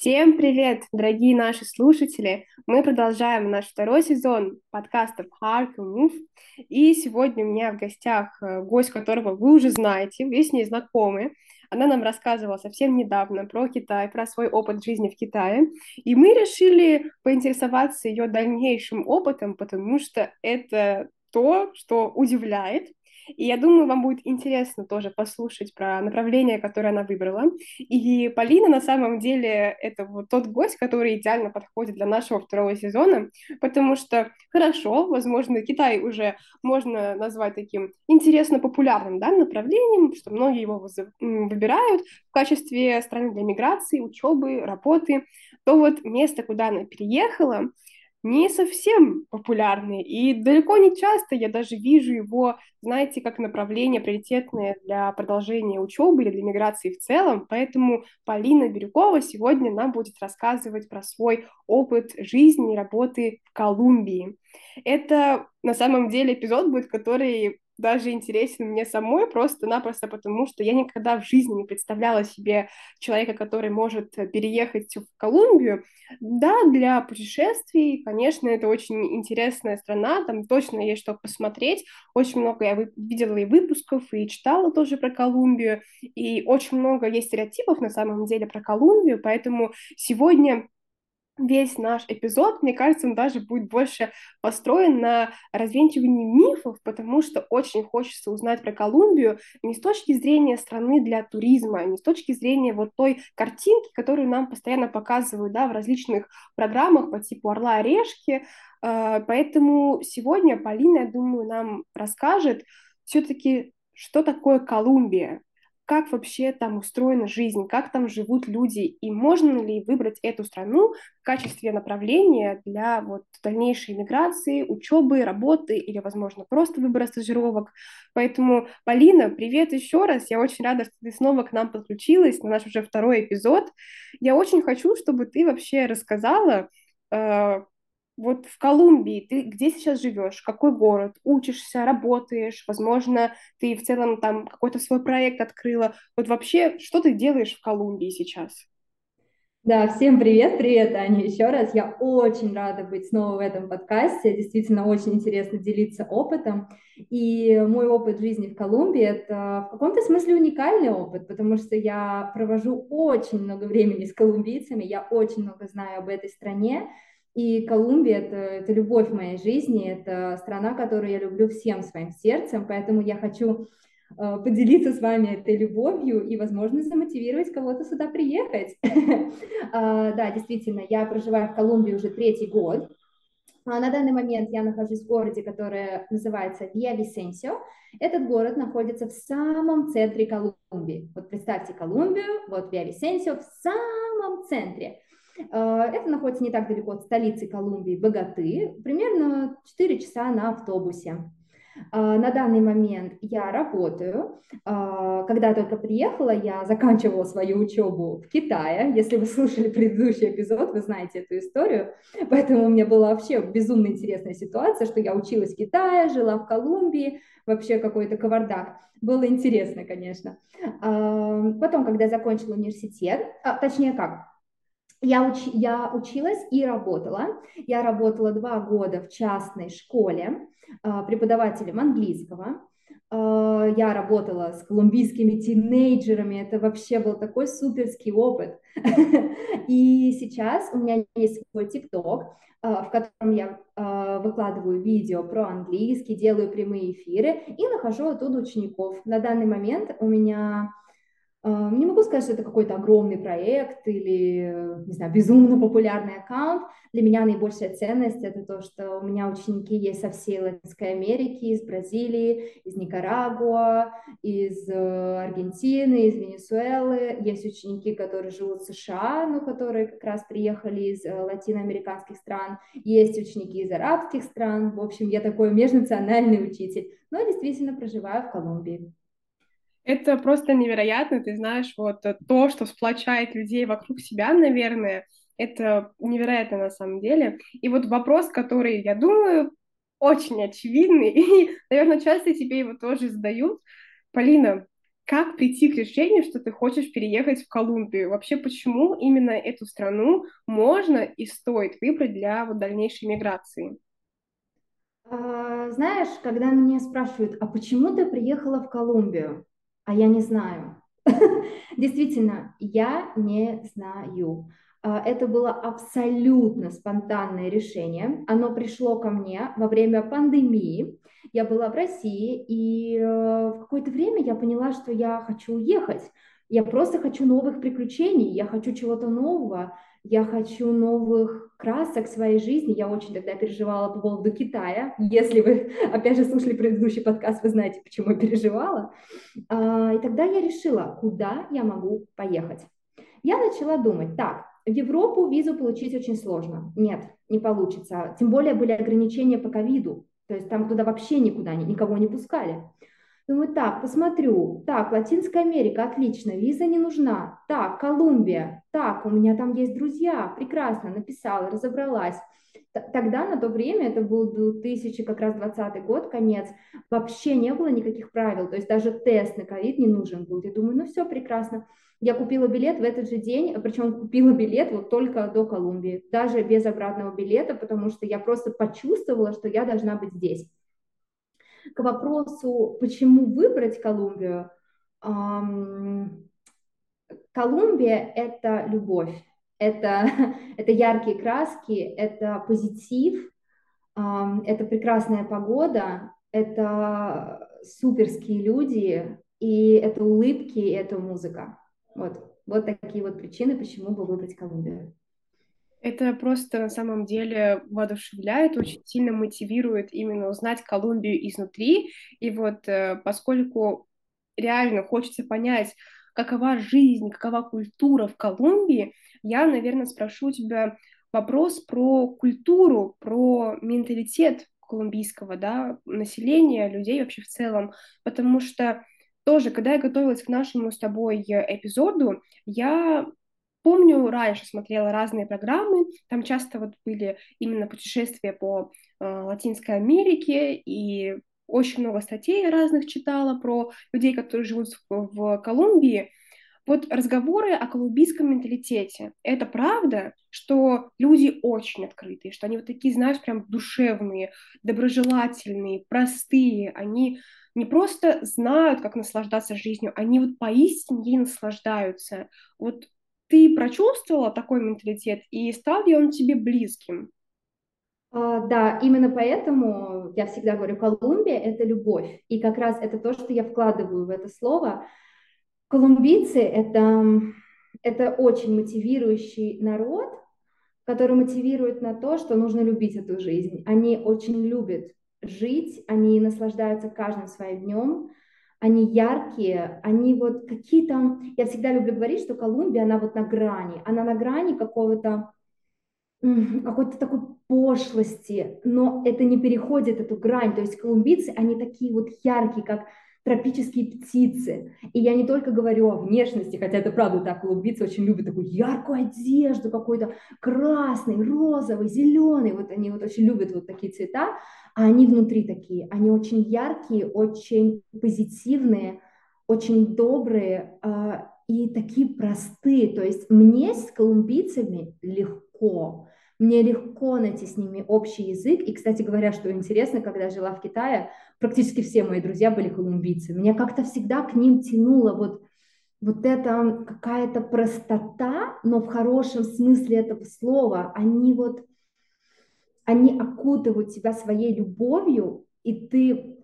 Всем привет, дорогие наши слушатели! Мы продолжаем наш второй сезон подкастов Hard to Move. И сегодня у меня в гостях э, гость, которого вы уже знаете, вы с ней знакомы. Она нам рассказывала совсем недавно про Китай, про свой опыт жизни в Китае. И мы решили поинтересоваться ее дальнейшим опытом, потому что это то, что удивляет, и я думаю, вам будет интересно тоже послушать про направление, которое она выбрала. И Полина на самом деле это вот тот гость, который идеально подходит для нашего второго сезона, потому что хорошо, возможно, Китай уже можно назвать таким интересно популярным да, направлением, что многие его выбирают в качестве страны для миграции, учебы, работы, то вот место, куда она переехала, не совсем популярный, и далеко не часто я даже вижу его, знаете, как направление приоритетное для продолжения учебы или для миграции в целом, поэтому Полина Бирюкова сегодня нам будет рассказывать про свой опыт жизни и работы в Колумбии. Это на самом деле эпизод будет, который даже интересен мне самой просто-напросто потому, что я никогда в жизни не представляла себе человека, который может переехать в Колумбию. Да, для путешествий, конечно, это очень интересная страна, там точно есть что посмотреть. Очень много я видела и выпусков, и читала тоже про Колумбию, и очень много есть стереотипов на самом деле про Колумбию, поэтому сегодня весь наш эпизод, мне кажется, он даже будет больше построен на развенчивании мифов, потому что очень хочется узнать про Колумбию не с точки зрения страны для туризма, не с точки зрения вот той картинки, которую нам постоянно показывают да, в различных программах по типу «Орла и решки». А, поэтому сегодня Полина, я думаю, нам расскажет все-таки, что такое Колумбия, как вообще там устроена жизнь, как там живут люди, и можно ли выбрать эту страну в качестве направления для вот дальнейшей миграции, учебы, работы или, возможно, просто выбора стажировок. Поэтому, Полина, привет еще раз. Я очень рада, что ты снова к нам подключилась на наш уже второй эпизод. Я очень хочу, чтобы ты вообще рассказала, э, вот в Колумбии ты где сейчас живешь, какой город, учишься, работаешь, возможно, ты в целом там какой-то свой проект открыла. Вот вообще, что ты делаешь в Колумбии сейчас? Да, всем привет, привет, Аня, еще раз. Я очень рада быть снова в этом подкасте. Действительно, очень интересно делиться опытом. И мой опыт жизни в Колумбии – это в каком-то смысле уникальный опыт, потому что я провожу очень много времени с колумбийцами, я очень много знаю об этой стране, и Колумбия это, это любовь моей жизни, это страна, которую я люблю всем своим сердцем, поэтому я хочу э, поделиться с вами этой любовью и, возможно, замотивировать кого-то сюда приехать. А, да, действительно, я проживаю в Колумбии уже третий год. А на данный момент я нахожусь в городе, который называется Виа-Висенсио. Этот город находится в самом центре Колумбии. Вот представьте Колумбию, вот Виа-Висенсио в самом центре. Э, это находится не так далеко от столицы Колумбии, Богаты, примерно 4 часа на автобусе. Э, на данный момент я работаю. Э, когда только приехала, я заканчивала свою учебу в Китае. Если вы слушали предыдущий эпизод, вы знаете эту историю. Поэтому у меня была вообще безумно интересная ситуация, что я училась в Китае, жила в Колумбии, вообще какой-то кавардак. Было интересно, конечно. Потом, когда я закончила университет, а, точнее как, я, уч, я училась и работала. Я работала два года в частной школе э, преподавателем английского. Э, я работала с колумбийскими тинейджерами. Это вообще был такой суперский опыт. И сейчас у меня есть свой ТикТок, э, в котором я выкладываю видео про английский, делаю прямые эфиры и нахожу оттуда учеников. На данный момент у меня не могу сказать, что это какой-то огромный проект или, не знаю, безумно популярный аккаунт. Для меня наибольшая ценность – это то, что у меня ученики есть со всей Латинской Америки, из Бразилии, из Никарагуа, из э, Аргентины, из Венесуэлы. Есть ученики, которые живут в США, но которые как раз приехали из э, латиноамериканских стран. Есть ученики из арабских стран. В общем, я такой межнациональный учитель, но действительно проживаю в Колумбии. Это просто невероятно, ты знаешь, вот э, то, что сплочает людей вокруг себя, наверное, это невероятно на самом деле. И вот вопрос, который, я думаю, очень очевидный, и, наверное, часто тебе его тоже задают. Полина, как прийти к решению, что ты хочешь переехать в Колумбию? Вообще, почему именно эту страну можно и стоит выбрать для вот дальнейшей миграции? А, знаешь, когда меня спрашивают, а почему ты приехала в Колумбию? А я не знаю. Действительно, я не знаю. А, это было абсолютно спонтанное решение. Оно пришло ко мне во время пандемии. Я была в России, и э, в какое-то время я поняла, что я хочу уехать. Я просто хочу новых приключений, я хочу чего-то нового, я хочу новых красок в своей жизни. Я очень тогда переживала по поводу Китая. Если вы, опять же, слушали предыдущий подкаст, вы знаете, почему я переживала. А, и тогда я решила, куда я могу поехать. Я начала думать, так, в Европу визу получить очень сложно. Нет, не получится. Тем более были ограничения по ковиду. То есть там туда вообще никуда никого не пускали. Думаю, так, посмотрю. Так, Латинская Америка, отлично, виза не нужна. Так, Колумбия. Так, у меня там есть друзья. Прекрасно, написала, разобралась. Тогда, на то время, это был 2000, как раз 20 год, конец, вообще не было никаких правил, то есть даже тест на ковид не нужен был. Я думаю, ну все, прекрасно. Я купила билет в этот же день, причем купила билет вот только до Колумбии, даже без обратного билета, потому что я просто почувствовала, что я должна быть здесь. К вопросу, почему выбрать Колумбию, Колумбия – это любовь, это, это яркие краски, это позитив, это прекрасная погода, это суперские люди, и это улыбки, и это музыка. Вот, вот такие вот причины, почему бы выбрать Колумбию. Это просто на самом деле воодушевляет, очень сильно мотивирует именно узнать Колумбию изнутри. И вот э, поскольку реально хочется понять, какова жизнь, какова культура в Колумбии, я, наверное, спрошу у тебя вопрос про культуру, про менталитет колумбийского да, населения, людей вообще в целом, потому что тоже, когда я готовилась к нашему с тобой э, эпизоду, я помню, раньше смотрела разные программы, там часто вот были именно путешествия по э, Латинской Америке, и очень много статей разных читала про людей, которые живут в, в Колумбии. Вот разговоры о колумбийском менталитете. Это правда, что люди очень открытые, что они вот такие, знаешь, прям душевные, доброжелательные, простые. Они не просто знают, как наслаждаться жизнью, они вот поистине ей наслаждаются. Вот ты прочувствовала такой менталитет, и стал ли он тебе близким? А, да, именно поэтому я всегда говорю, Колумбия – это любовь. И как раз это то, что я вкладываю в это слово. Колумбийцы – это, это очень мотивирующий народ, который мотивирует на то, что нужно любить эту жизнь. Они очень любят жить, они наслаждаются каждым своим днем, они яркие, они вот какие-то... Я всегда люблю говорить, что Колумбия, она вот на грани, она на грани какого-то какой-то такой пошлости, но это не переходит эту грань. То есть колумбийцы, они такие вот яркие, как тропические птицы. И я не только говорю о внешности, хотя это правда так, колумбийцы очень любят такую яркую одежду, какой-то красный, розовый, зеленый, вот они вот очень любят вот такие цвета, а они внутри такие, они очень яркие, очень позитивные, очень добрые э, и такие простые. То есть мне с колумбийцами легко, мне легко найти с ними общий язык. И, кстати говоря, что интересно, когда я жила в Китае, практически все мои друзья были колумбийцы. Меня как-то всегда к ним тянуло вот, вот эта какая-то простота, но в хорошем смысле этого слова. Они вот они окутывают тебя своей любовью, и ты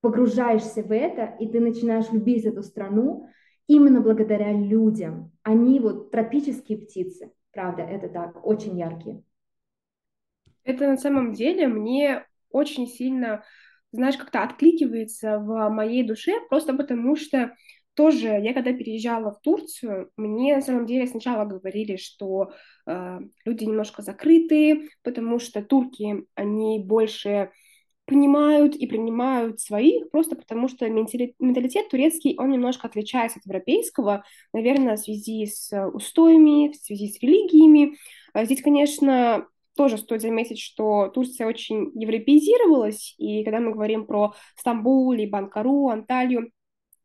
погружаешься в это, и ты начинаешь любить эту страну именно благодаря людям. Они вот тропические птицы, правда, это так, очень яркие. Это на самом деле мне очень сильно, знаешь, как-то откликивается в моей душе, просто потому что тоже я когда переезжала в Турцию, мне на самом деле сначала говорили, что э, люди немножко закрытые, потому что турки, они больше понимают и принимают своих, просто потому что менталитет турецкий, он немножко отличается от европейского, наверное, в связи с устоями, в связи с религиями. А здесь, конечно, тоже стоит заметить, что Турция очень европеизировалась, и когда мы говорим про Стамбул, либо Анкару, Анталию,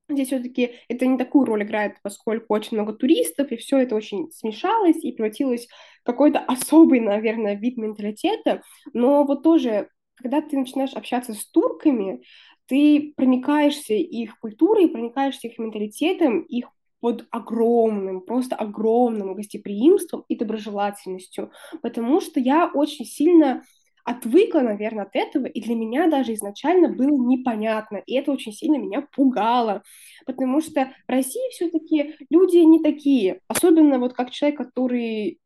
Здесь все-таки это не такую роль играет, поскольку очень много туристов, и все это очень смешалось и превратилось в какой-то особый, наверное, вид менталитета. Но вот тоже, когда ты начинаешь общаться с турками, ты проникаешься их культурой, проникаешься их менталитетом, их под огромным, просто огромным гостеприимством и доброжелательностью, потому что я очень сильно отвыкла, наверное, от этого, и для меня даже изначально было непонятно, и это очень сильно меня пугало, потому что в России все-таки люди не такие, особенно вот как человек, который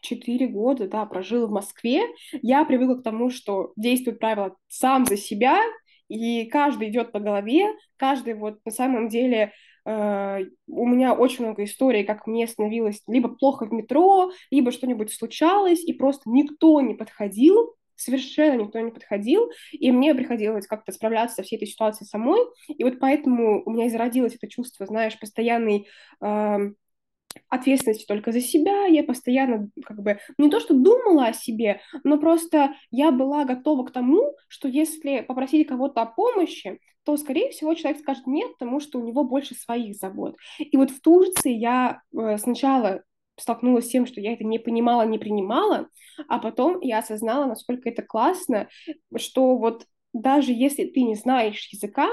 четыре года, да, прожил в Москве, я привыкла к тому, что действует правило сам за себя, и каждый идет по голове, каждый вот на самом деле э, у меня очень много историй, как мне становилось либо плохо в метро, либо что-нибудь случалось, и просто никто не подходил, совершенно никто не подходил, и мне приходилось как-то справляться со всей этой ситуацией самой, и вот поэтому у меня и зародилось это чувство, знаешь, постоянной ответственности только за себя, я постоянно как бы не то, что думала о себе, но просто я была готова к тому, что если попросить кого-то о помощи, то, скорее всего, человек скажет нет, потому что у него больше своих забот. И вот в Турции я э, сначала столкнулась с тем, что я это не понимала, не принимала, а потом я осознала, насколько это классно, что вот даже если ты не знаешь языка,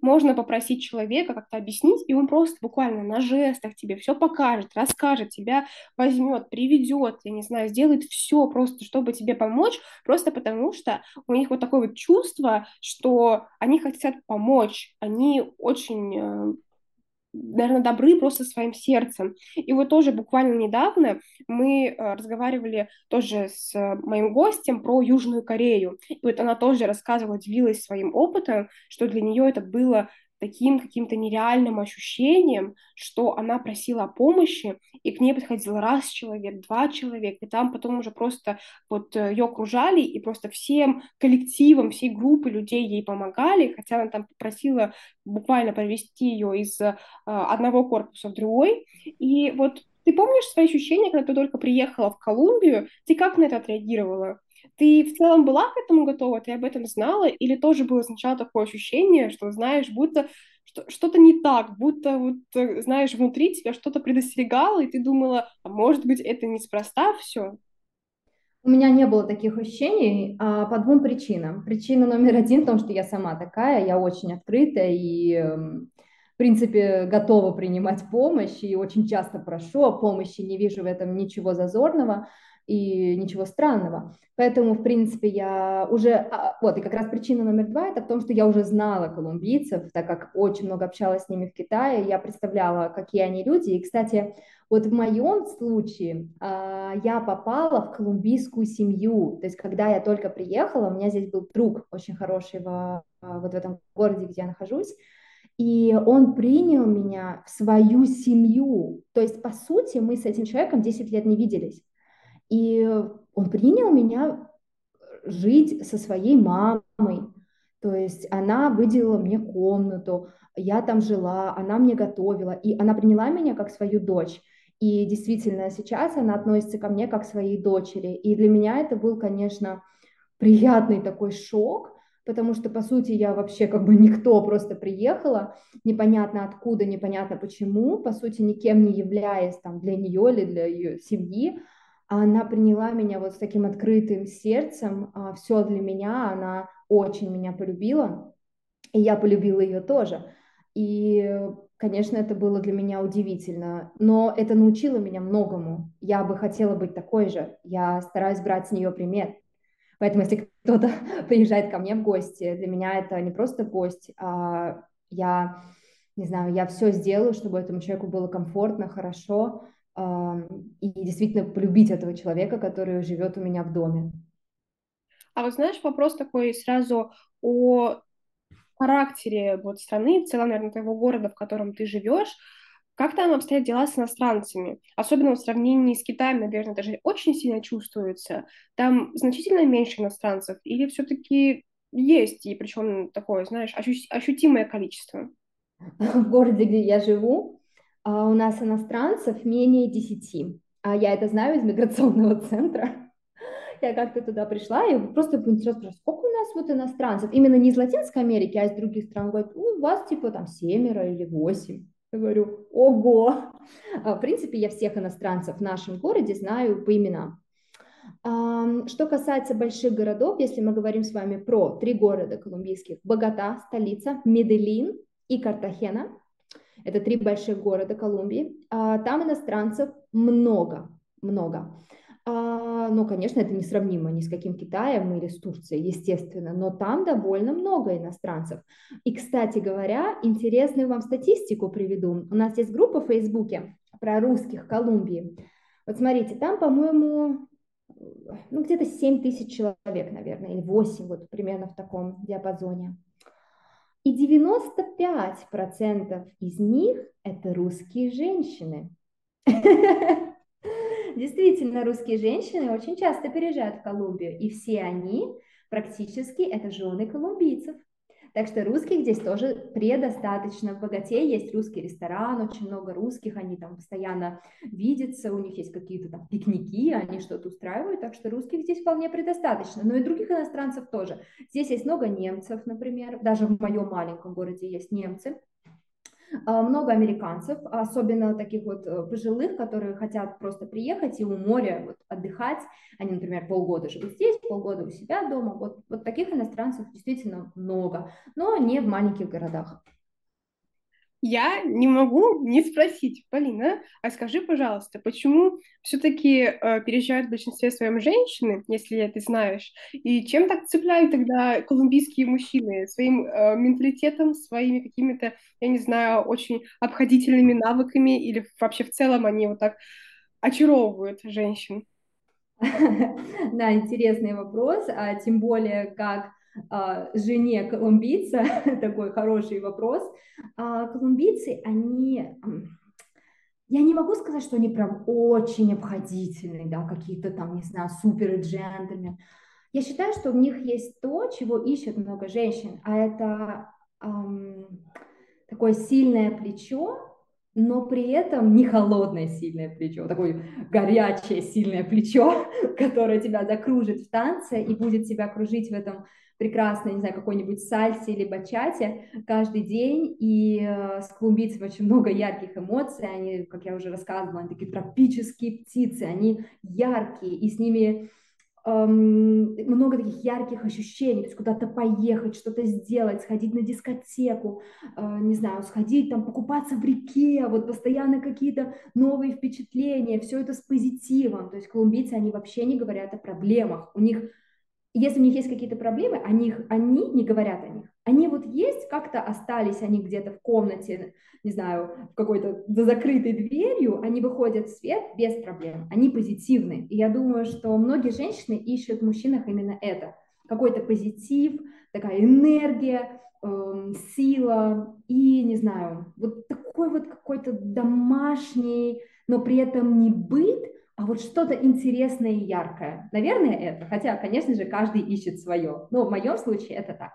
можно попросить человека как-то объяснить, и он просто буквально на жестах тебе все покажет, расскажет, тебя возьмет, приведет, я не знаю, сделает все просто, чтобы тебе помочь, просто потому что у них вот такое вот чувство, что они хотят помочь, они очень э, наверное, добры просто своим сердцем. И вот тоже буквально недавно мы э, разговаривали тоже с моим гостем про Южную Корею. И вот она тоже рассказывала, делилась своим опытом, что для нее это было таким каким-то нереальным ощущением, что она просила о помощи, и к ней подходил раз человек, два человека, и там потом уже просто вот э, ее окружали, и просто всем коллективом, всей группы людей ей помогали, хотя она там попросила буквально провести ее из э, одного корпуса в другой. И вот ты помнишь свои ощущения, когда ты только приехала в Колумбию? Ты как на это отреагировала? Ты в целом была к этому готова, ты об этом знала, или тоже было сначала такое ощущение, что, знаешь, будто что-то не так, будто, вот, э, знаешь, внутри тебя что-то предостерегало, и ты думала, а может быть, это неспроста все? У меня не было таких ощущений а, по двум причинам. Причина номер один в том, что я сама такая, я очень открытая и, эм, в принципе, готова принимать помощь и очень часто прошу о помощи, не вижу в этом ничего зазорного и ничего странного. Поэтому, в принципе, я уже... А, вот, и как раз причина номер два – это в том, что я уже знала колумбийцев, так как очень много общалась с ними в Китае, я представляла, какие они люди. И, кстати, вот в моем случае а, я попала в колумбийскую семью. То есть, когда я только приехала, у меня здесь был друг очень хороший в, а, вот в этом городе, где я нахожусь, и он принял меня в свою семью. То есть, по сути, мы с этим человеком 10 лет не виделись. И он принял меня жить со своей мамой. То есть она выделила мне комнату, я там жила, она мне готовила, и она приняла меня как свою дочь. И действительно, сейчас она относится ко мне как к своей дочери. И для меня это был, конечно, приятный такой шок, потому что, по сути, я вообще как бы никто, просто приехала, непонятно откуда, непонятно почему, по сути, никем не являясь там для нее или для ее семьи, она приняла меня вот с таким открытым сердцем, а, все для меня, она очень меня полюбила, и я полюбила ее тоже. И, конечно, это было для меня удивительно, но это научило меня многому. Я бы хотела быть такой же, я стараюсь брать с нее пример. Поэтому, если кто-то приезжает ко мне в гости, для меня это не просто гость, а я, не знаю, я все сделаю, чтобы этому человеку было комфортно, хорошо, и действительно полюбить этого человека, который живет у меня в доме. А вот знаешь, вопрос такой сразу о характере вот страны, в целом, наверное, твоего города, в котором ты живешь. Как там обстоят дела с иностранцами? Особенно в сравнении с Китаем, наверное, даже очень сильно чувствуется. Там значительно меньше иностранцев или все-таки есть, и причем такое, знаешь, ощутимое количество? В городе, где я живу, у нас иностранцев менее 10. А я это знаю из миграционного центра. я как-то туда пришла, и просто поинтересовалась, сколько у нас вот иностранцев, именно не из Латинской Америки, а из других стран. Говорят, у вас типа там семеро или восемь. Я говорю, ого! А, в принципе, я всех иностранцев в нашем городе знаю по именам. Что касается больших городов, если мы говорим с вами про три города колумбийских, Богата, столица, Меделин и Картахена, это три больших города Колумбии, а, там иностранцев много, много. А, ну, конечно, это несравнимо ни с каким Китаем или с Турцией, естественно, но там довольно много иностранцев. И, кстати говоря, интересную вам статистику приведу. У нас есть группа в Фейсбуке про русских Колумбии. Вот смотрите, там, по-моему, ну, где-то 7 тысяч человек, наверное, или 8, вот примерно в таком диапазоне. И 95% из них – это русские женщины. Действительно, русские женщины очень часто переезжают в Колумбию, и все они практически это жены колумбийцев. Так что русских здесь тоже предостаточно. В Богате есть русский ресторан, очень много русских, они там постоянно видятся, у них есть какие-то там пикники, они что-то устраивают, так что русских здесь вполне предостаточно. Но и других иностранцев тоже. Здесь есть много немцев, например, даже в моем маленьком городе есть немцы. А, много американцев, особенно таких вот э, пожилых, которые хотят просто приехать и у моря вот, отдыхать. Они, например, полгода живут здесь, полгода у себя дома. Вот, вот таких иностранцев действительно много, но не в маленьких городах я не могу не спросить, Полина, а скажи, пожалуйста, почему все-таки э, переезжают в большинстве своем женщины, если ты знаешь, и чем так цепляют тогда колумбийские мужчины? Своим э, менталитетом, своими какими-то, я не знаю, очень обходительными навыками или вообще в целом они вот так очаровывают женщин? Да, интересный вопрос, а тем более как жене колумбийца, такой хороший вопрос. А, колумбийцы, они, я не могу сказать, что они прям очень обходительные, да, какие-то там, не знаю, супер джентльмены. Я считаю, что в них есть то, чего ищут много женщин, а это эм, такое сильное плечо, но при этом не холодное сильное плечо, такое горячее сильное плечо, которое тебя закружит в танце и будет тебя кружить в этом прекрасной, не знаю, какой-нибудь сальсе или бачате каждый день, и э, с колумбийцами очень много ярких эмоций, они, как я уже рассказывала, они такие тропические птицы, они яркие, и с ними эм, много таких ярких ощущений, то есть куда-то поехать, что-то сделать, сходить на дискотеку, э, не знаю, сходить там покупаться в реке, вот постоянно какие-то новые впечатления, все это с позитивом, то есть колумбийцы, они вообще не говорят о проблемах, у них если у них есть какие-то проблемы, они, они не говорят о них. Они вот есть, как-то остались они где-то в комнате, не знаю, в какой-то за закрытой дверью, они выходят в свет без проблем, они позитивны. И я думаю, что многие женщины ищут в мужчинах именно это. Какой-то позитив, такая энергия, э, сила и, не знаю, вот такой вот какой-то домашний, но при этом не быт, а вот что-то интересное и яркое. Наверное, это. Хотя, конечно же, каждый ищет свое. Но в моем случае это так.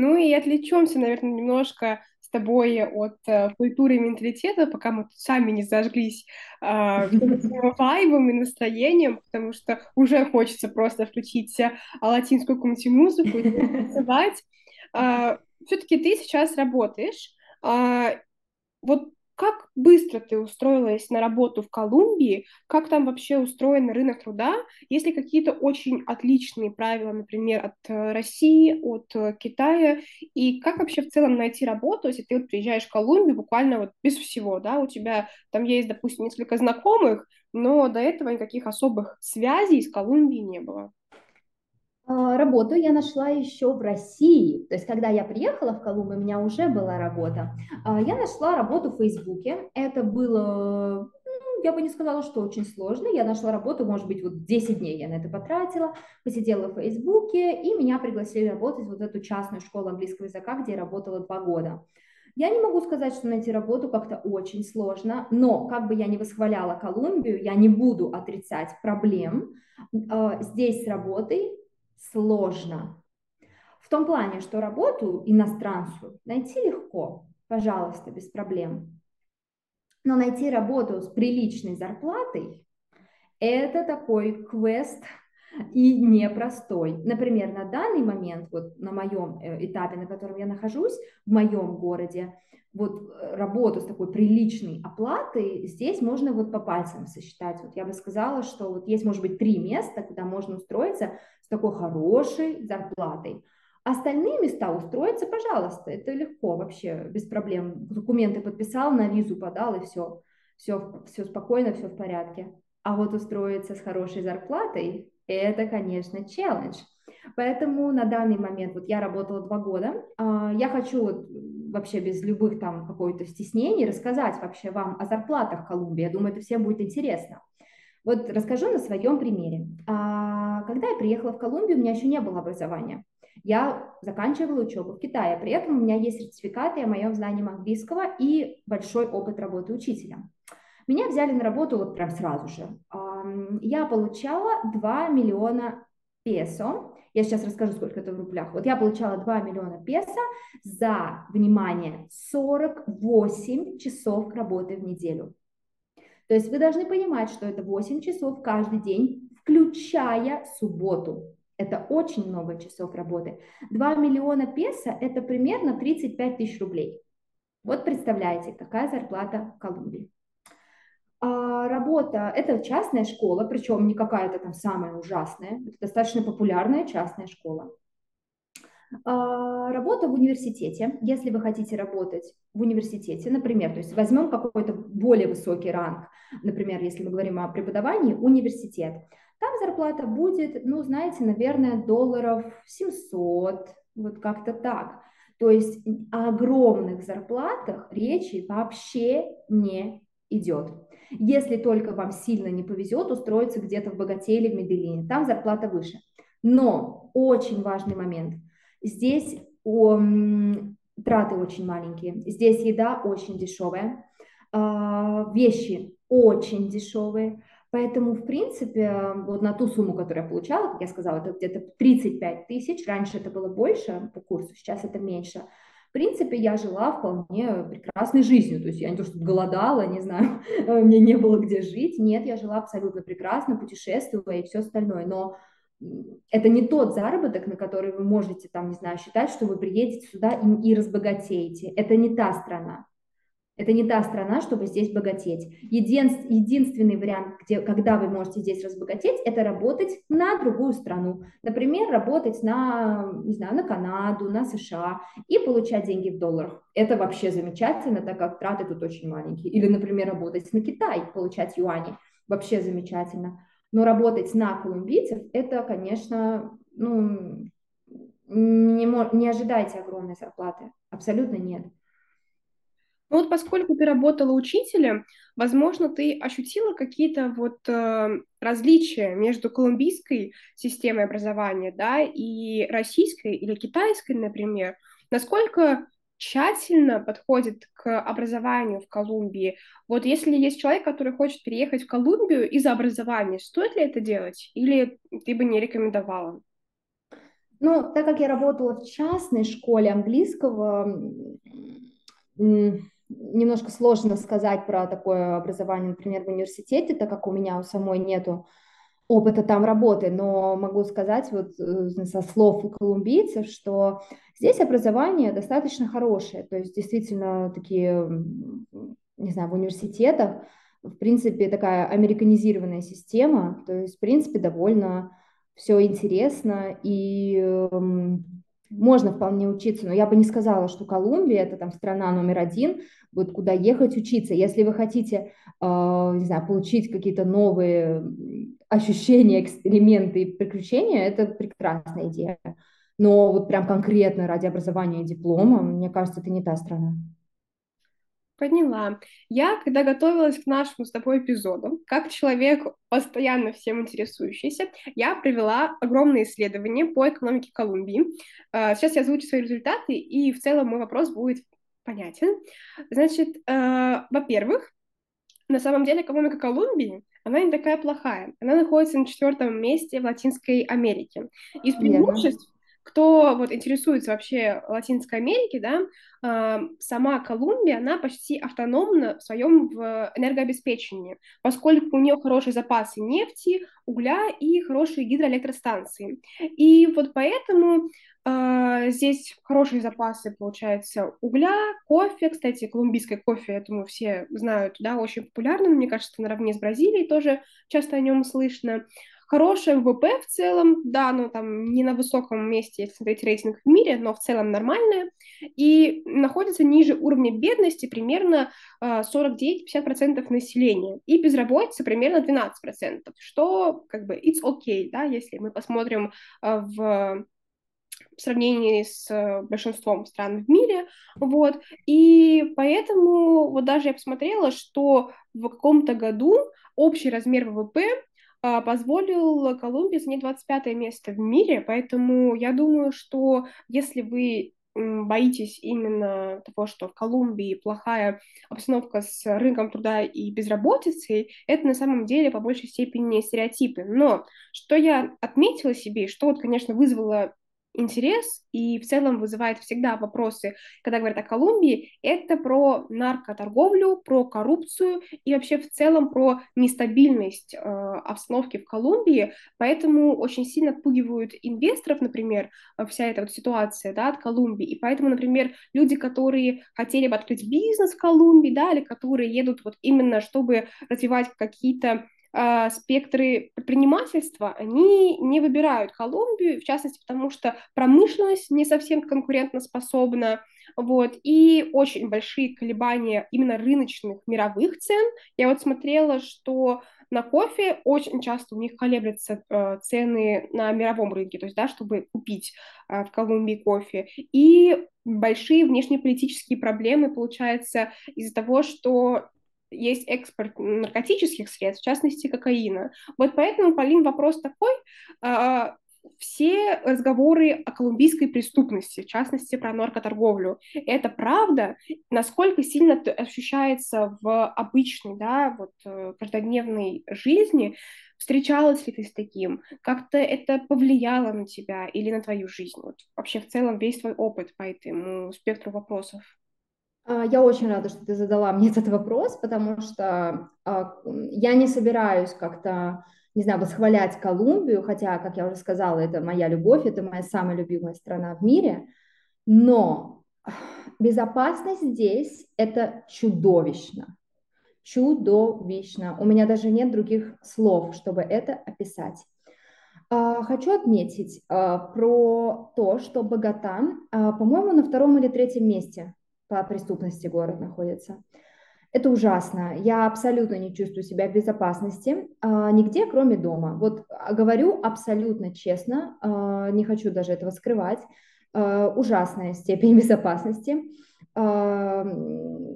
Ну и отвлечемся, наверное, немножко с тобой от э, культуры и менталитета, пока мы сами не зажглись э, вайбом и настроением, потому что уже хочется просто включить э, латинскую какую-нибудь музыку и танцевать. Э, все-таки ты сейчас работаешь. Э, вот как быстро ты устроилась на работу в Колумбии? Как там вообще устроен рынок труда? Есть ли какие-то очень отличные правила, например, от э, России, от э, Китая? И как вообще в целом найти работу, если ты вот приезжаешь в Колумбию буквально вот без всего, да? У тебя там есть, допустим, несколько знакомых, но до этого никаких особых связей с Колумбией не было. А, работу я нашла еще в России. То есть, когда я приехала в Колумбию, у меня уже была работа. А, я нашла работу в Фейсбуке. Это было, я бы не сказала, что очень сложно. Я нашла работу, может быть, вот 10 дней я на это потратила. Посидела в Фейсбуке, и меня пригласили работать в вот эту частную школу английского языка, где я работала два года. Я не могу сказать, что найти работу как-то очень сложно, но как бы я не восхваляла Колумбию, я не буду отрицать проблем. А, здесь с работой сложно. В том плане, что работу иностранцу найти легко, пожалуйста, без проблем. Но найти работу с приличной зарплатой Это такой квест и непростой. Например, на данный момент, вот на моем э, этапе, на котором я нахожусь, в моем городе, вот э, работу с такой приличной оплатой, здесь можно вот по пальцам сосчитать. Вот я бы сказала, что вот есть, может быть, три места, куда можно устроиться с такой хорошей зарплатой. Остальные места устроиться, пожалуйста, это легко вообще, без проблем. Документы подписал, на визу подал и все, все, все спокойно, все в порядке. А вот устроиться с хорошей зарплатой, это, конечно, челлендж. Поэтому на данный момент, вот я работала два года, а, я хочу вот вообще без любых там какой-то стеснений рассказать вообще вам о зарплатах в Колумбии. Я думаю, это всем будет интересно. Вот расскажу на своем примере. Когда я приехала в Колумбию, у меня еще не было образования. Я заканчивала учебу в Китае, при этом у меня есть сертификаты о моем знании английского и большой опыт работы учителем. Меня взяли на работу вот прям сразу же. Я получала 2 миллиона песо. Я сейчас расскажу, сколько это в рублях. Вот я получала 2 миллиона песо за, внимание, 48 часов работы в неделю. То есть вы должны понимать, что это 8 часов каждый день, включая субботу. Это очень много часов работы. 2 миллиона песо – это примерно 35 тысяч рублей. Вот представляете, какая зарплата в Колумбии. А работа – это частная школа, причем не какая-то там самая ужасная, это достаточно популярная частная школа. А, работа в университете, если вы хотите работать в университете, например, то есть возьмем какой-то более высокий ранг, например, если мы говорим о преподавании, университет, там зарплата будет, ну, знаете, наверное, долларов 700, вот как-то так. То есть о огромных зарплатах речи вообще не идет. Если только вам сильно не повезет устроиться где-то в Богате или в Медellине, там зарплата выше. Но очень важный момент. Здесь о, траты очень маленькие, здесь еда очень дешевая, э, вещи очень дешевые, Поэтому, в принципе, вот на ту сумму, которую я получала, как я сказала, это где-то 35 тысяч, раньше это было больше по курсу, сейчас это меньше, в принципе, я жила вполне прекрасной жизнью, то есть я не то, что голодала, не знаю, мне не было где жить, нет, я жила абсолютно прекрасно, путешествуя и все остальное, но это не тот заработок, на который вы можете, там, не знаю, считать, что вы приедете сюда и, и разбогатеете. Это не та страна. Это не та страна, чтобы здесь богатеть. Един, единственный вариант, где, когда вы можете здесь разбогатеть, это работать на другую страну. Например, работать на, не знаю, на Канаду, на США и получать деньги в долларах. Это вообще замечательно, так как траты тут очень маленькие. Или, например, работать на Китай, получать юани. Вообще замечательно. Но работать на колумбийцев, это, конечно, ну, не, не ожидайте огромной зарплаты. Абсолютно нет. Ну вот поскольку ты работала учителем, возможно, ты ощутила какие-то вот э, различия между колумбийской системой образования, да, и российской или китайской, например. Насколько тщательно подходит к образованию в Колумбии. Вот если есть человек, который хочет переехать в Колумбию из-за образования, стоит ли это делать или ты бы не рекомендовала? Ну, так как я работала в частной школе английского, немножко сложно сказать про такое образование, например, в университете, так как у меня у самой нету опыта там работы, но могу сказать вот э, со слов колумбийцев, что здесь образование достаточно хорошее, то есть действительно такие, не знаю, в университетах, в принципе, такая американизированная система, то есть, в принципе, довольно все интересно, и можно вполне учиться, но я бы не сказала, что Колумбия это там страна номер один, вот куда ехать учиться. Если вы хотите, э, не знаю, получить какие-то новые ощущения, эксперименты и приключения, это прекрасная идея. Но вот прям конкретно ради образования и диплома, мне кажется, это не та страна. Поняла. Я, когда готовилась к нашему с тобой эпизоду, как человек, постоянно всем интересующийся, я провела огромное исследование по экономике Колумбии. А, сейчас я озвучу свои результаты, и в целом мой вопрос будет понятен. Значит, э, во-первых, на самом деле экономика Колумбии, она не такая плохая. Она находится на четвертом месте в Латинской Америке. Из преимуществ кто вот интересуется вообще Латинской Америкой, да, э, сама Колумбия, она почти автономна в своем энергообеспечении, поскольку у нее хорошие запасы нефти, угля и хорошие гидроэлектростанции. И вот поэтому э, здесь хорошие запасы, получается, угля, кофе. Кстати, колумбийское кофе, я думаю, все знают, да, очень популярно, мне кажется, наравне с Бразилией тоже часто о нем слышно. Хорошее ВВП в целом, да, но там не на высоком месте, если смотреть рейтинг в мире, но в целом нормальное. И находится ниже уровня бедности примерно 49-50% а, населения. И безработица примерно 12%, что как бы it's okay, да, если мы посмотрим а, в в сравнении с большинством стран в мире, вот, и поэтому вот даже я посмотрела, что в каком-то году общий размер ВВП а, позволил Колумбии занять 25 место в мире, поэтому я думаю, что если вы боитесь именно того, что в Колумбии плохая обстановка с рынком труда и безработицей, это на самом деле по большей степени стереотипы. Но что я отметила себе, что вот, конечно, вызвало интерес и в целом вызывает всегда вопросы, когда говорят о Колумбии, это про наркоторговлю, про коррупцию и вообще в целом про нестабильность э, обстановки в Колумбии, поэтому очень сильно отпугивают инвесторов, например, вся эта вот ситуация, да, от Колумбии, и поэтому, например, люди, которые хотели бы открыть бизнес в Колумбии, да, или которые едут вот именно, чтобы развивать какие-то э, спектры предпринимательства, они не выбирают Колумбию, в частности, потому что промышленность не совсем конкурентоспособна, вот, и очень большие колебания именно рыночных мировых цен. Я вот смотрела, что на кофе очень часто у них колеблются э, цены на мировом рынке, то есть, да, чтобы купить э, в Колумбии кофе. И большие внешнеполитические проблемы, получается, из-за того, что есть экспорт наркотических средств, в частности кокаина. Вот поэтому, Полин, вопрос такой, а, все разговоры о колумбийской преступности, в частности про наркоторговлю, это правда? Насколько сильно это ощущается в обычной, да, вот э, каждодневной жизни? Встречалась ли ты с таким? Как-то это повлияло на тебя или на твою жизнь? Вот вообще в целом весь твой опыт по этому спектру вопросов. А, я очень рада, что ты задала мне этот вопрос, потому что а, я не собираюсь как-то, не знаю, восхвалять Колумбию, хотя, как я уже сказала, это моя любовь, это моя самая любимая страна в мире, но безопасность здесь – это чудовищно, чудовищно. У меня даже нет других слов, чтобы это описать. А, хочу отметить про то, что Богата, по-моему, на втором или третьем месте по преступности город находится. Это ужасно. Я абсолютно не чувствую себя в безопасности а, нигде, кроме дома. Вот а, говорю абсолютно честно, а, не хочу даже этого скрывать. А, ужасная степень безопасности. А,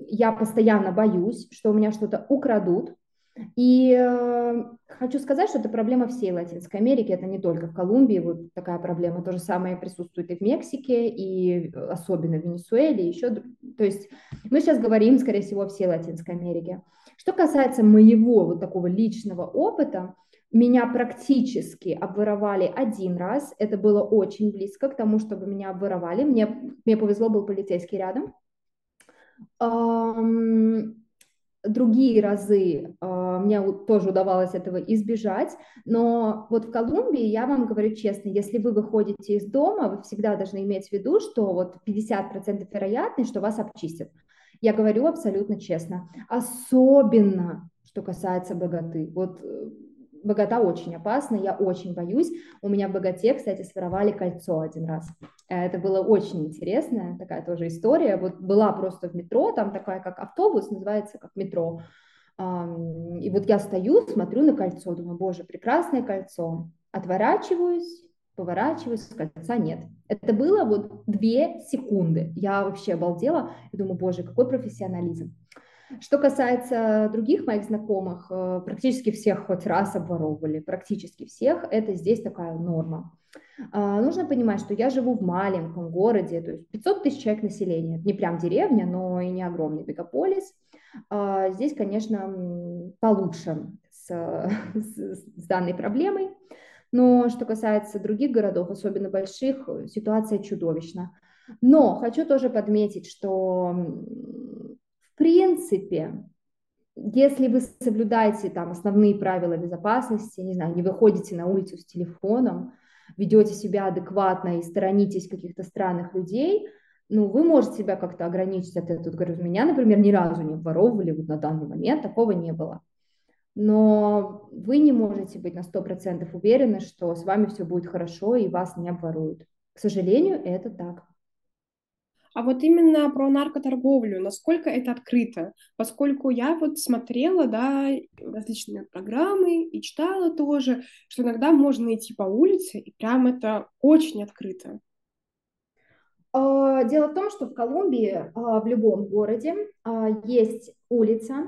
я постоянно боюсь, что у меня что-то украдут, и э, хочу сказать, что это проблема всей Латинской Америки, это не только в Колумбии, вот такая проблема. То же самое присутствует и в Мексике, и особенно в Венесуэле, еще. То есть мы сейчас говорим, скорее всего, всей Латинской Америке. Что касается моего вот такого личного опыта, меня практически обворовали один раз. Это было очень близко к тому, чтобы меня обворовали. Мне, мне повезло, был полицейский рядом другие разы э, мне тоже удавалось этого избежать, но вот в Колумбии, я вам говорю честно, если вы выходите из дома, вы всегда должны иметь в виду, что вот 50% вероятность, что вас обчистят. Я говорю абсолютно честно. Особенно, что касается богаты. Вот э, богата очень опасна, я очень боюсь. У меня в богате, кстати, своровали кольцо один раз. Э, это было очень интересная такая тоже история. Вот была просто в метро, там такая как автобус, называется как метро. И вот я стою, смотрю на кольцо, думаю, боже, прекрасное кольцо. Отворачиваюсь, поворачиваюсь, кольца нет. Это было вот две секунды. Я вообще обалдела и думаю, боже, какой профессионализм. Что касается других моих знакомых, э, практически всех хоть раз обворовывали, практически всех, это здесь такая норма. А, нужно понимать, что я живу в маленьком городе, то есть 500 тысяч человек населения, не прям деревня, но и не огромный мегаполис. А, здесь, конечно, получше с, с, с данной проблемой. Но что касается других городов, особенно больших, ситуация чудовищна. Но хочу тоже подметить, что в принципе, если вы соблюдаете там основные правила безопасности, не знаю, не выходите на улицу с телефоном, ведете себя адекватно и сторонитесь каких-то странных людей, ну, вы можете себя как-то ограничить от этого. Говорю, меня, например, ни разу не обворовывали вот на данный момент, такого не было. Но вы не можете быть на 100% уверены, что с вами все будет хорошо и вас не обворуют. К сожалению, это так. А вот именно про наркоторговлю, насколько это открыто? Поскольку я вот смотрела, да, различные программы и читала тоже, что иногда можно идти по улице, и прям это очень открыто. А, дело в том, что в Колумбии а, в любом городе а, есть улица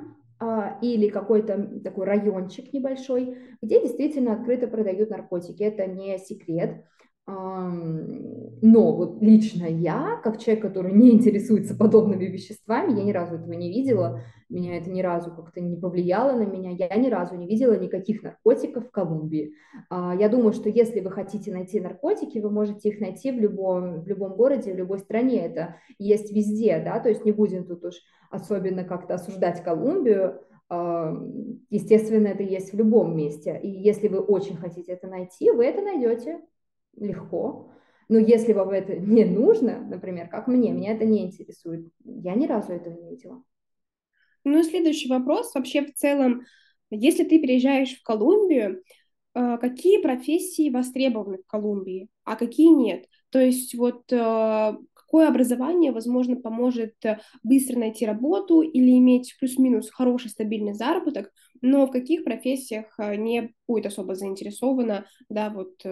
или какой-то такой райончик небольшой, где действительно открыто продают наркотики. Это не секрет. Но вот лично я, как человек, который не интересуется подобными веществами, я ни разу этого не видела, меня это ни разу как-то не повлияло на меня, я ни разу не видела никаких наркотиков в Колумбии. А, я думаю, что если вы хотите найти наркотики, вы можете их найти в любом, в любом городе, в любой стране, это есть везде, да, то есть не будем тут уж особенно как-то осуждать Колумбию, естественно, это есть в любом месте, и если вы очень хотите это найти, вы это найдете, легко. Но если вам это не нужно, например, как мне, меня это не интересует, я ни разу этого не видела. Ну и следующий вопрос. Вообще в целом, если ты переезжаешь в Колумбию, э, какие профессии востребованы в Колумбии, а какие нет? То есть вот э, какое образование, возможно, поможет э, быстро найти работу или иметь плюс-минус хороший стабильный заработок, но в каких профессиях не будет особо заинтересована, да, вот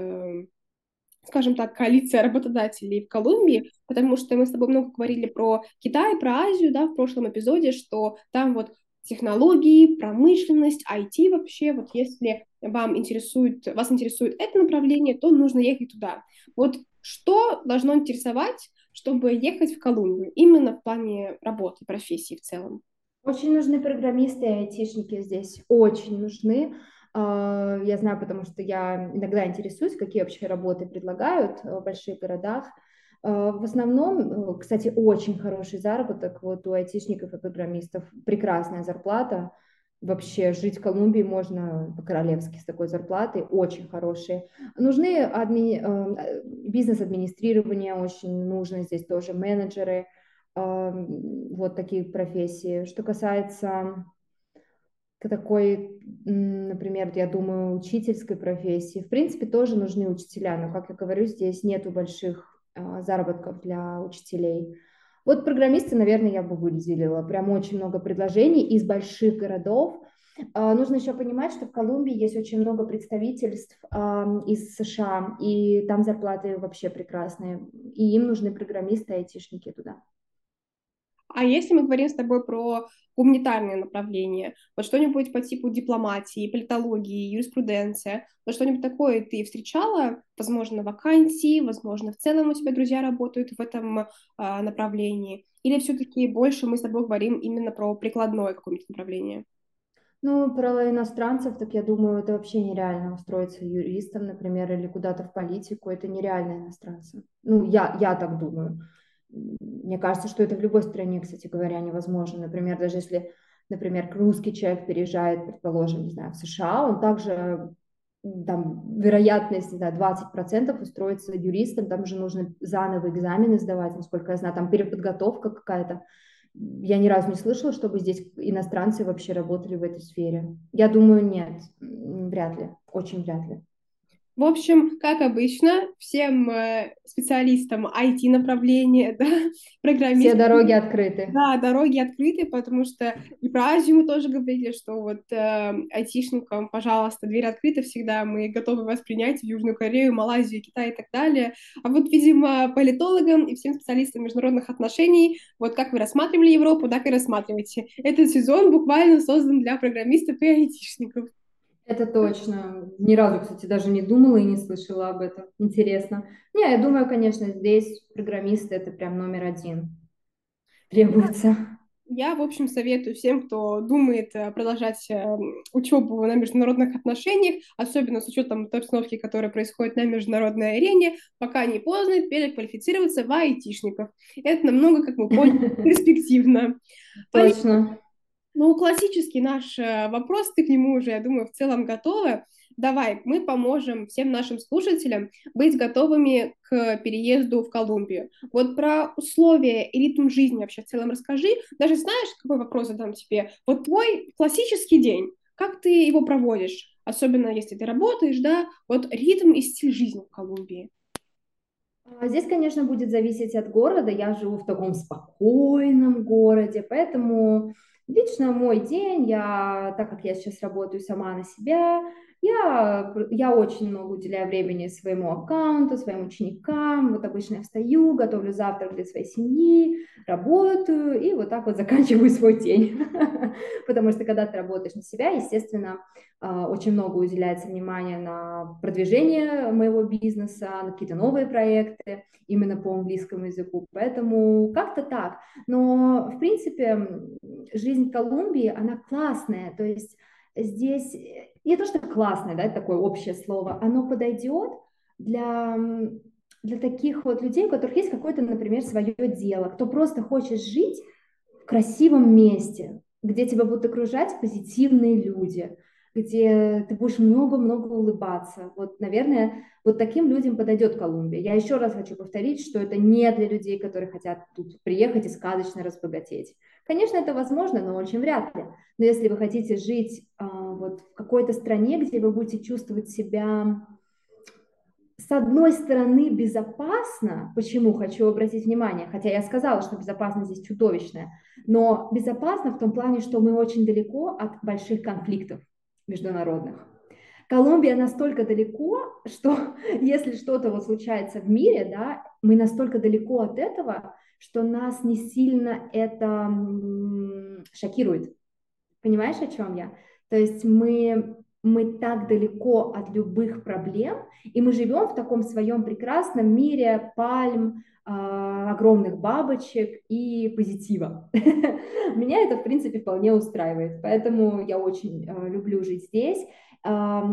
скажем так, коалиция работодателей в Колумбии, потому что мы с тобой много говорили про Китай, про Азию, да, в прошлом эпизоде, что там вот технологии, промышленность, IT вообще, вот если вам интересует, вас интересует это направление, то нужно ехать туда. Вот что должно интересовать, чтобы ехать в Колумбию, именно в плане работы, профессии в целом? Очень нужны программисты и айтишники здесь, очень нужны. А, я знаю, потому что я иногда интересуюсь, какие вообще работы предлагают э, в больших городах. А, в основном, э, кстати, очень хороший заработок вот у айтишников и программистов, прекрасная зарплата. Вообще жить в Колумбии можно по-королевски с такой зарплатой, очень хорошие. Нужны адми... Э, бизнес-администрирование, очень нужно здесь тоже менеджеры, вот такие профессии. Что касается такой, например, я думаю, учительской профессии. В принципе, тоже нужны учителя, но, как я говорю, здесь нету больших а, заработков для учителей. Вот программисты, наверное, я бы выделила. Прям очень много предложений из больших городов. А, нужно еще понимать, что в Колумбии есть очень много представительств из США, и там зарплаты вообще прекрасные. И им нужны программисты, айтишники туда. А если мы говорим с тобой про гуманитарное направление, вот что-нибудь по типу дипломатии, политологии, юриспруденция, вот что-нибудь такое ты встречала, возможно, вакансии, возможно, в целом у тебя друзья работают в этом а, направлении, или все-таки больше мы с тобой говорим именно про прикладное какое-нибудь направление? Ну, про иностранцев, так я думаю, это вообще нереально устроиться юристом, например, или куда-то в политику, это нереально иностранцы. Ну, я, я так думаю. Мне кажется, что это в любой стране, кстати говоря, невозможно. Например, даже если, например, русский человек переезжает, предположим, не знаю, в США, он также там вероятность, не знаю, 20% устроиться юристом, там же нужно заново экзамены сдавать, насколько я знаю, там переподготовка какая-то. Я ни разу не слышала, чтобы здесь иностранцы вообще работали в этой сфере. Я думаю, нет, вряд ли, очень вряд ли. В общем, как обычно, всем э, специалистам IT-направления, да, программистам... Все дороги открыты. Да, дороги открыты, потому что и про Азию мы тоже говорили, что вот э, айтишникам, пожалуйста, дверь открыта всегда, мы готовы вас принять в Южную Корею, Малайзию, Китай и так далее. А вот, видимо, политологам и всем специалистам международных отношений, вот как вы рассматривали Европу, так и рассматривайте. Этот сезон буквально создан для программистов и айтишников. Это точно. Ни разу, кстати, даже не думала и не слышала об этом. Интересно. Не, я думаю, конечно, здесь программисты это прям номер один требуется. Я, в общем, советую всем, кто думает э, продолжать э, учебу на международных отношениях, особенно с учетом той обстановки, которая происходит на международной арене, пока не поздно переквалифицироваться в айтишников. Это намного, как мы поняли, перспективно. Точно. Ну, классический наш э, вопрос, ты к нему уже, я думаю, в целом готова. Давай, мы поможем всем нашим слушателям быть готовыми к переезду в Колумбию. Вот про условия и ритм жизни вообще в целом расскажи. Даже знаешь, какой вопрос задам тебе? Вот твой классический день, как ты его проводишь? Особенно если ты работаешь, да? Вот ритм и стиль жизни в Колумбии. А здесь, конечно, будет зависеть от города. Я живу в таком спокойном городе, поэтому лично мой день, я, так как я сейчас работаю сама на себя, я, я очень много уделяю времени своему аккаунту, своим ученикам. Вот обычно я встаю, готовлю завтрак для своей семьи, работаю и вот так вот заканчиваю свой день. Потому что когда ты работаешь на себя, естественно, а, очень много уделяется внимания на продвижение моего бизнеса, на какие-то новые проекты именно по английскому языку. Поэтому как-то так. Но, в принципе, жизнь Колумбии, она классная. То есть здесь не то, что классное, да, такое общее слово, оно подойдет для, для таких вот людей, у которых есть какое-то, например, свое дело, кто просто хочет жить в красивом месте, где тебя будут окружать позитивные люди, где ты будешь много-много улыбаться. Вот, наверное, вот таким людям подойдет Колумбия. Я еще раз хочу повторить, что это не для людей, которые хотят тут приехать и сказочно разбогатеть. Конечно, это возможно, но очень вряд ли. Но если вы хотите жить а, вот в какой-то стране, где вы будете чувствовать себя с одной стороны безопасно, почему хочу обратить внимание, хотя я сказала, что безопасность здесь чудовищная, но безопасно в том плане, что мы очень далеко от больших конфликтов международных. Колумбия настолько далеко, что если что-то вот случается в мире, да, мы настолько далеко от этого, что нас не сильно это шокирует. Понимаешь, о чем я? То есть мы, мы так далеко от любых проблем, и мы живем в таком своем прекрасном мире пальм, а, огромных бабочек и позитива. Меня это, в принципе, вполне устраивает, поэтому я очень а, люблю жить здесь.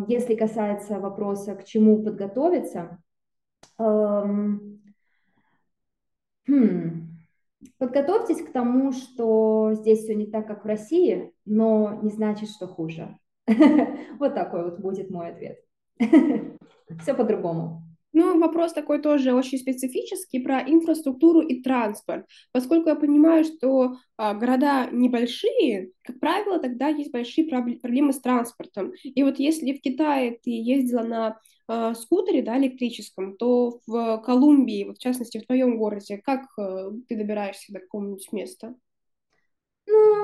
Если касается вопроса, к чему подготовиться, Хм. Подготовьтесь к тому, что здесь все не так, как в России, но не значит, что хуже. Вот такой вот будет мой ответ. Все по-другому. Ну, вопрос такой тоже очень специфический про инфраструктуру и транспорт. Поскольку я понимаю, что а, города небольшие, как правило, тогда есть большие проблемы с транспортом. И вот если в Китае ты ездила на а, скутере, да, электрическом, то в Колумбии, вот в частности в твоем городе, как а, ты добираешься до какого-нибудь места?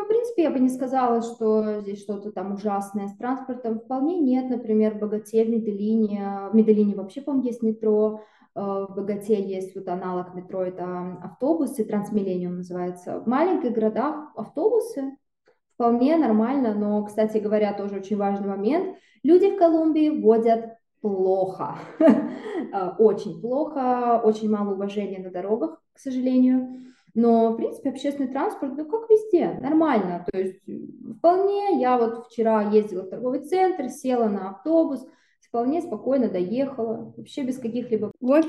В принципе, я бы не сказала, что здесь что-то там ужасное с транспортом. Вполне нет, например, в Богате, в Медellине. В Медellине вообще, по-моему, есть метро. Э, в Богате есть вот аналог метро, это автобусы, Трансмиллениум называется. В маленьких городах автобусы вполне нормально, но, кстати говоря, тоже очень важный момент. Люди в Колумбии водят плохо, э, очень плохо, очень мало уважения на дорогах, к сожалению. Но, в принципе, общественный транспорт, ну, как везде, нормально. То есть вполне, я вот вчера ездила в торговый центр, села на автобус, вполне спокойно доехала, вообще без каких-либо... Вот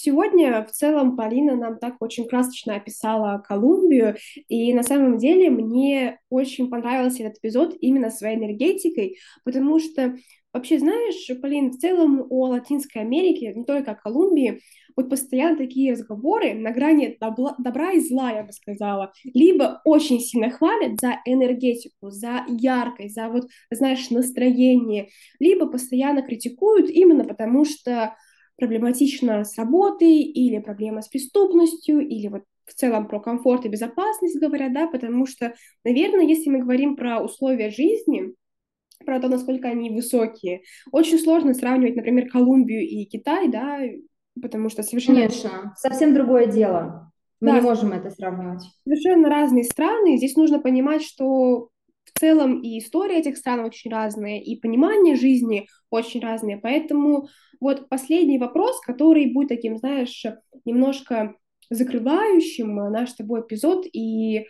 Сегодня в целом Полина нам так очень красочно описала Колумбию, и на самом деле мне очень понравился этот эпизод именно своей энергетикой, потому что вообще, знаешь, Полин, в целом о Латинской Америке, не только о Колумбии, вот постоянно такие разговоры на грани добла, добра и зла, я бы сказала. Либо очень сильно хвалят за энергетику, за яркость, за вот, знаешь, настроение, либо постоянно критикуют именно потому, что проблематично с работой, или проблема с преступностью, или вот в целом про комфорт и безопасность говорят, да, потому что, наверное, если мы говорим про условия жизни, про то, насколько они высокие, очень сложно сравнивать, например, Колумбию и Китай, да, потому что совершенно... Конечно, совсем другое дело. Мы да, не можем это сравнивать. Совершенно разные страны. Здесь нужно понимать, что в целом и история этих стран очень разная, и понимание жизни очень разное. Поэтому вот последний вопрос, который будет таким, знаешь, немножко закрывающим наш с тобой эпизод и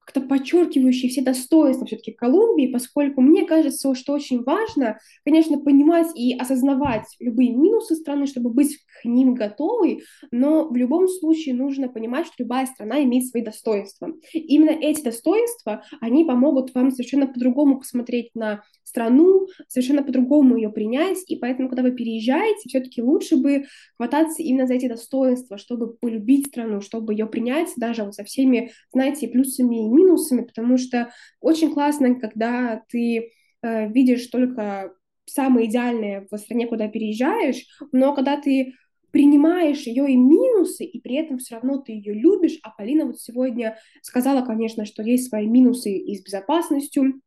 как-то подчеркивающие все достоинства все-таки Колумбии, поскольку мне кажется, что очень важно, конечно, понимать и осознавать любые минусы страны, чтобы быть к ним готовой, но в любом случае нужно понимать, что любая страна имеет свои достоинства. именно эти достоинства, они помогут вам совершенно по-другому посмотреть на страну, совершенно по-другому ее принять, и поэтому, когда вы переезжаете, все-таки лучше бы хвататься именно за эти достоинства, чтобы полюбить страну, чтобы ее принять даже вот со всеми, знаете, плюсами и минусами, потому что очень классно, когда ты э, видишь только самое идеальное в стране, куда переезжаешь, но когда ты принимаешь ее и минусы, и при этом все равно ты ее любишь. А Полина вот сегодня сказала, конечно, что есть свои минусы и с безопасностью,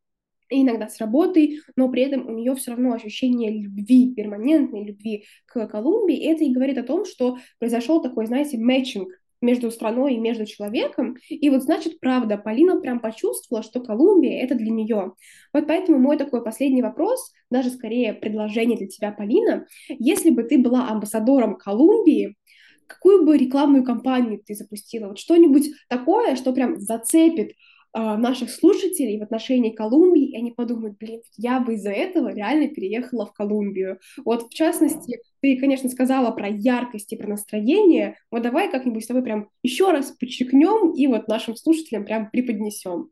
и иногда с работой, но при этом у нее все равно ощущение любви, перманентной любви к Колумбии. И это и говорит о том, что произошел такой, знаете, мэтчинг между страной и между человеком. И вот значит, правда, Полина прям почувствовала, что Колумбия — это для нее. Вот поэтому мой такой последний вопрос, даже скорее предложение для тебя, Полина. Если бы ты была амбассадором Колумбии, какую бы рекламную кампанию ты запустила? Вот что-нибудь такое, что прям зацепит наших слушателей в отношении Колумбии, и они подумают, блин, я бы из-за этого реально переехала в Колумбию. Вот, в частности, ты, конечно, сказала про яркость и про настроение, вот давай как-нибудь с тобой прям еще раз подчеркнем и вот нашим слушателям прям преподнесем.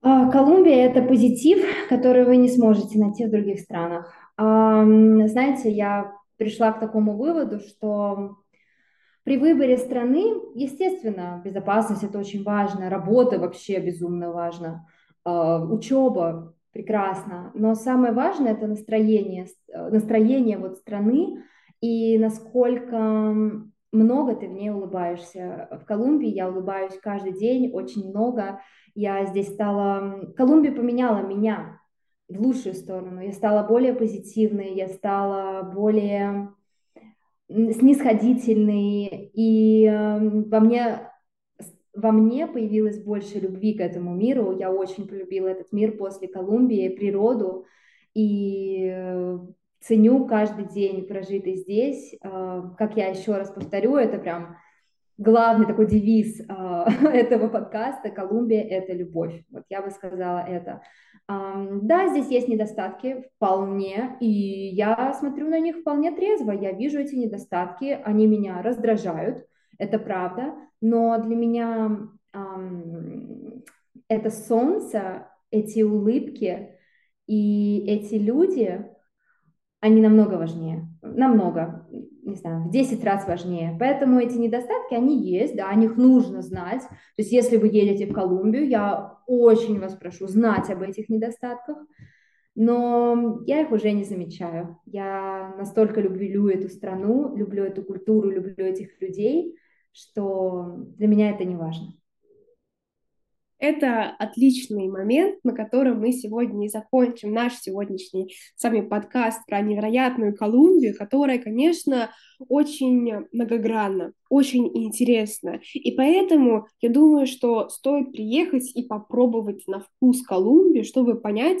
А, Колумбия — это позитив, который вы не сможете найти в других странах. Знаете, я пришла к такому выводу, что при выборе страны, естественно, безопасность это очень важно, работа вообще безумно важна, а, учеба прекрасно, но самое важное это настроение, э, настроение вот страны и насколько много ты в ней улыбаешься. В Колумбии я улыбаюсь каждый день, очень много. Я здесь стала... Колумбия поменяла меня в лучшую сторону. Я стала более позитивной, я стала более снисходительный, и эм, во мне, во мне появилось больше любви к этому миру. Я очень полюбила этот мир после Колумбии, природу, и э, ценю каждый день прожитый здесь. Э, как я еще раз повторю, это прям главный такой девиз этого подкаста «Колумбия – это любовь». Вот я бы сказала это. Да, здесь есть недостатки вполне, и я смотрю на них вполне трезво. Я вижу эти недостатки, они меня раздражают, это правда, но для меня это солнце, эти улыбки и эти люди, они намного важнее, намного не знаю, в 10 раз важнее. Поэтому эти недостатки, они есть, да, о них нужно знать. То есть если вы едете в Колумбию, я очень вас прошу знать об этих недостатках, но я их уже не замечаю. Я настолько люблю эту страну, люблю эту культуру, люблю этих людей, что для меня это не важно. Это отличный момент, на котором мы сегодня и закончим наш сегодняшний с вами подкаст про невероятную Колумбию, которая, конечно, очень многогранна, очень интересна. И поэтому я думаю, что стоит приехать и попробовать на вкус Колумбию, чтобы понять,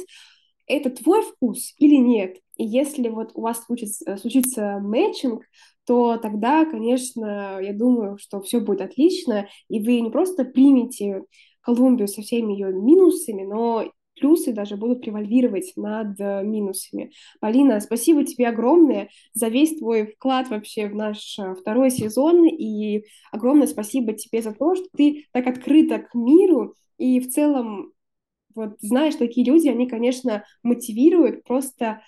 это твой вкус или нет. И если вот у вас случится, случится мэтчинг, то тогда, конечно, я думаю, что все будет отлично, и вы не просто примете Колумбию со всеми ее минусами, но плюсы даже будут превальвировать над э, минусами. Полина, спасибо тебе огромное за весь твой вклад вообще в наш э, второй сезон, и огромное спасибо тебе за то, что ты так открыта к миру, и в целом, вот знаешь, такие люди, они, конечно, мотивируют просто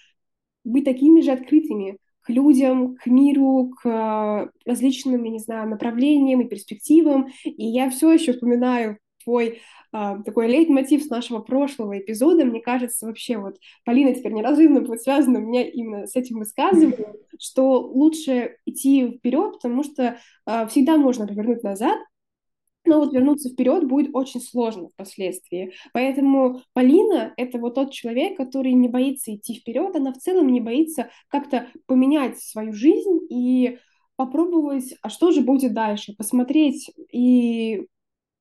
быть такими же открытыми к людям, к миру, к э, различным, я не знаю, направлениям и перспективам. И я все еще вспоминаю твой а, такой лейтмотив с нашего прошлого эпизода, мне кажется, вообще вот Полина теперь неразрывно будет связана у меня именно с этим высказыванием, что лучше идти вперед, потому что а, всегда можно повернуть назад, но вот вернуться вперед будет очень сложно впоследствии. Поэтому Полина — это вот тот человек, который не боится идти вперед, она в целом не боится как-то поменять свою жизнь и попробовать, а что же будет дальше, посмотреть и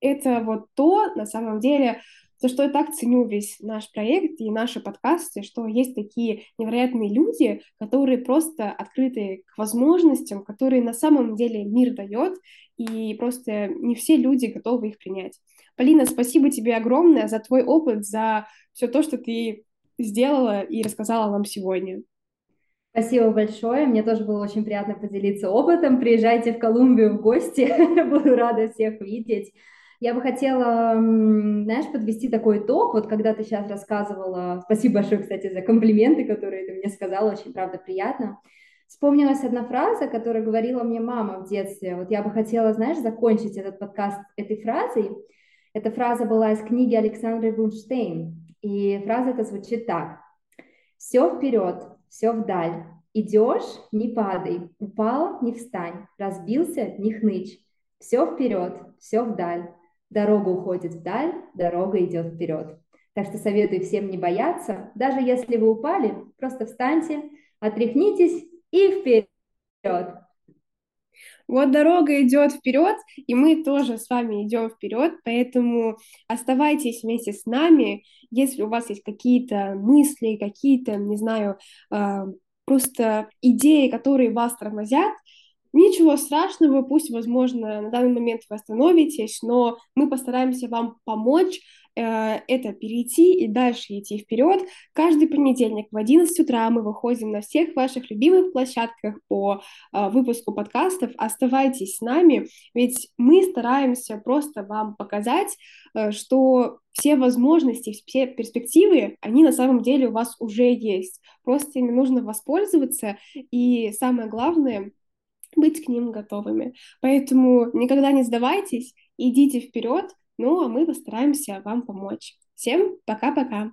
это вот то, на самом деле, за что я так ценю весь наш проект и наши подкасты, что есть такие невероятные люди, которые просто открыты к возможностям, которые на самом деле мир дает, и просто не все люди готовы их принять. Полина, спасибо тебе огромное за твой опыт, за все то, что ты сделала и рассказала нам сегодня. Спасибо большое. Мне тоже было очень приятно поделиться опытом. Приезжайте в Колумбию в гости. Буду рада всех видеть. Я бы хотела, знаешь, подвести такой итог. Вот когда ты сейчас рассказывала, спасибо большое, кстати, за комплименты, которые ты мне сказала, очень, правда, приятно. Вспомнилась одна фраза, которую говорила мне мама в детстве. Вот я бы хотела, знаешь, закончить этот подкаст этой фразой. Эта фраза была из книги Александры Бунштейн. И фраза эта звучит так. «Все вперед, все вдаль. Идешь, не падай. Упал, не встань. Разбился, не хнычь. Все вперед, все вдаль. Дорога уходит вдаль, дорога идет вперед. Так что советую всем не бояться. Даже если вы упали, просто встаньте, отряхнитесь и вперед. Вот дорога идет вперед, и мы тоже с вами идем вперед, поэтому оставайтесь вместе с нами. Если у вас есть какие-то мысли, какие-то, не знаю, а, просто идеи, которые вас тормозят, Ничего страшного, пусть, возможно, на данный момент вы остановитесь, но мы постараемся вам помочь э, это перейти и дальше идти вперед. Каждый понедельник в 11 утра мы выходим на всех ваших любимых площадках по э, выпуску подкастов. Оставайтесь с нами, ведь мы стараемся просто вам показать, э, что все возможности, все перспективы, они на самом деле у вас уже есть. Просто ими нужно воспользоваться, и самое главное — быть к ним готовыми. Поэтому никогда не сдавайтесь, идите вперед, ну а мы постараемся вам помочь. Всем пока-пока!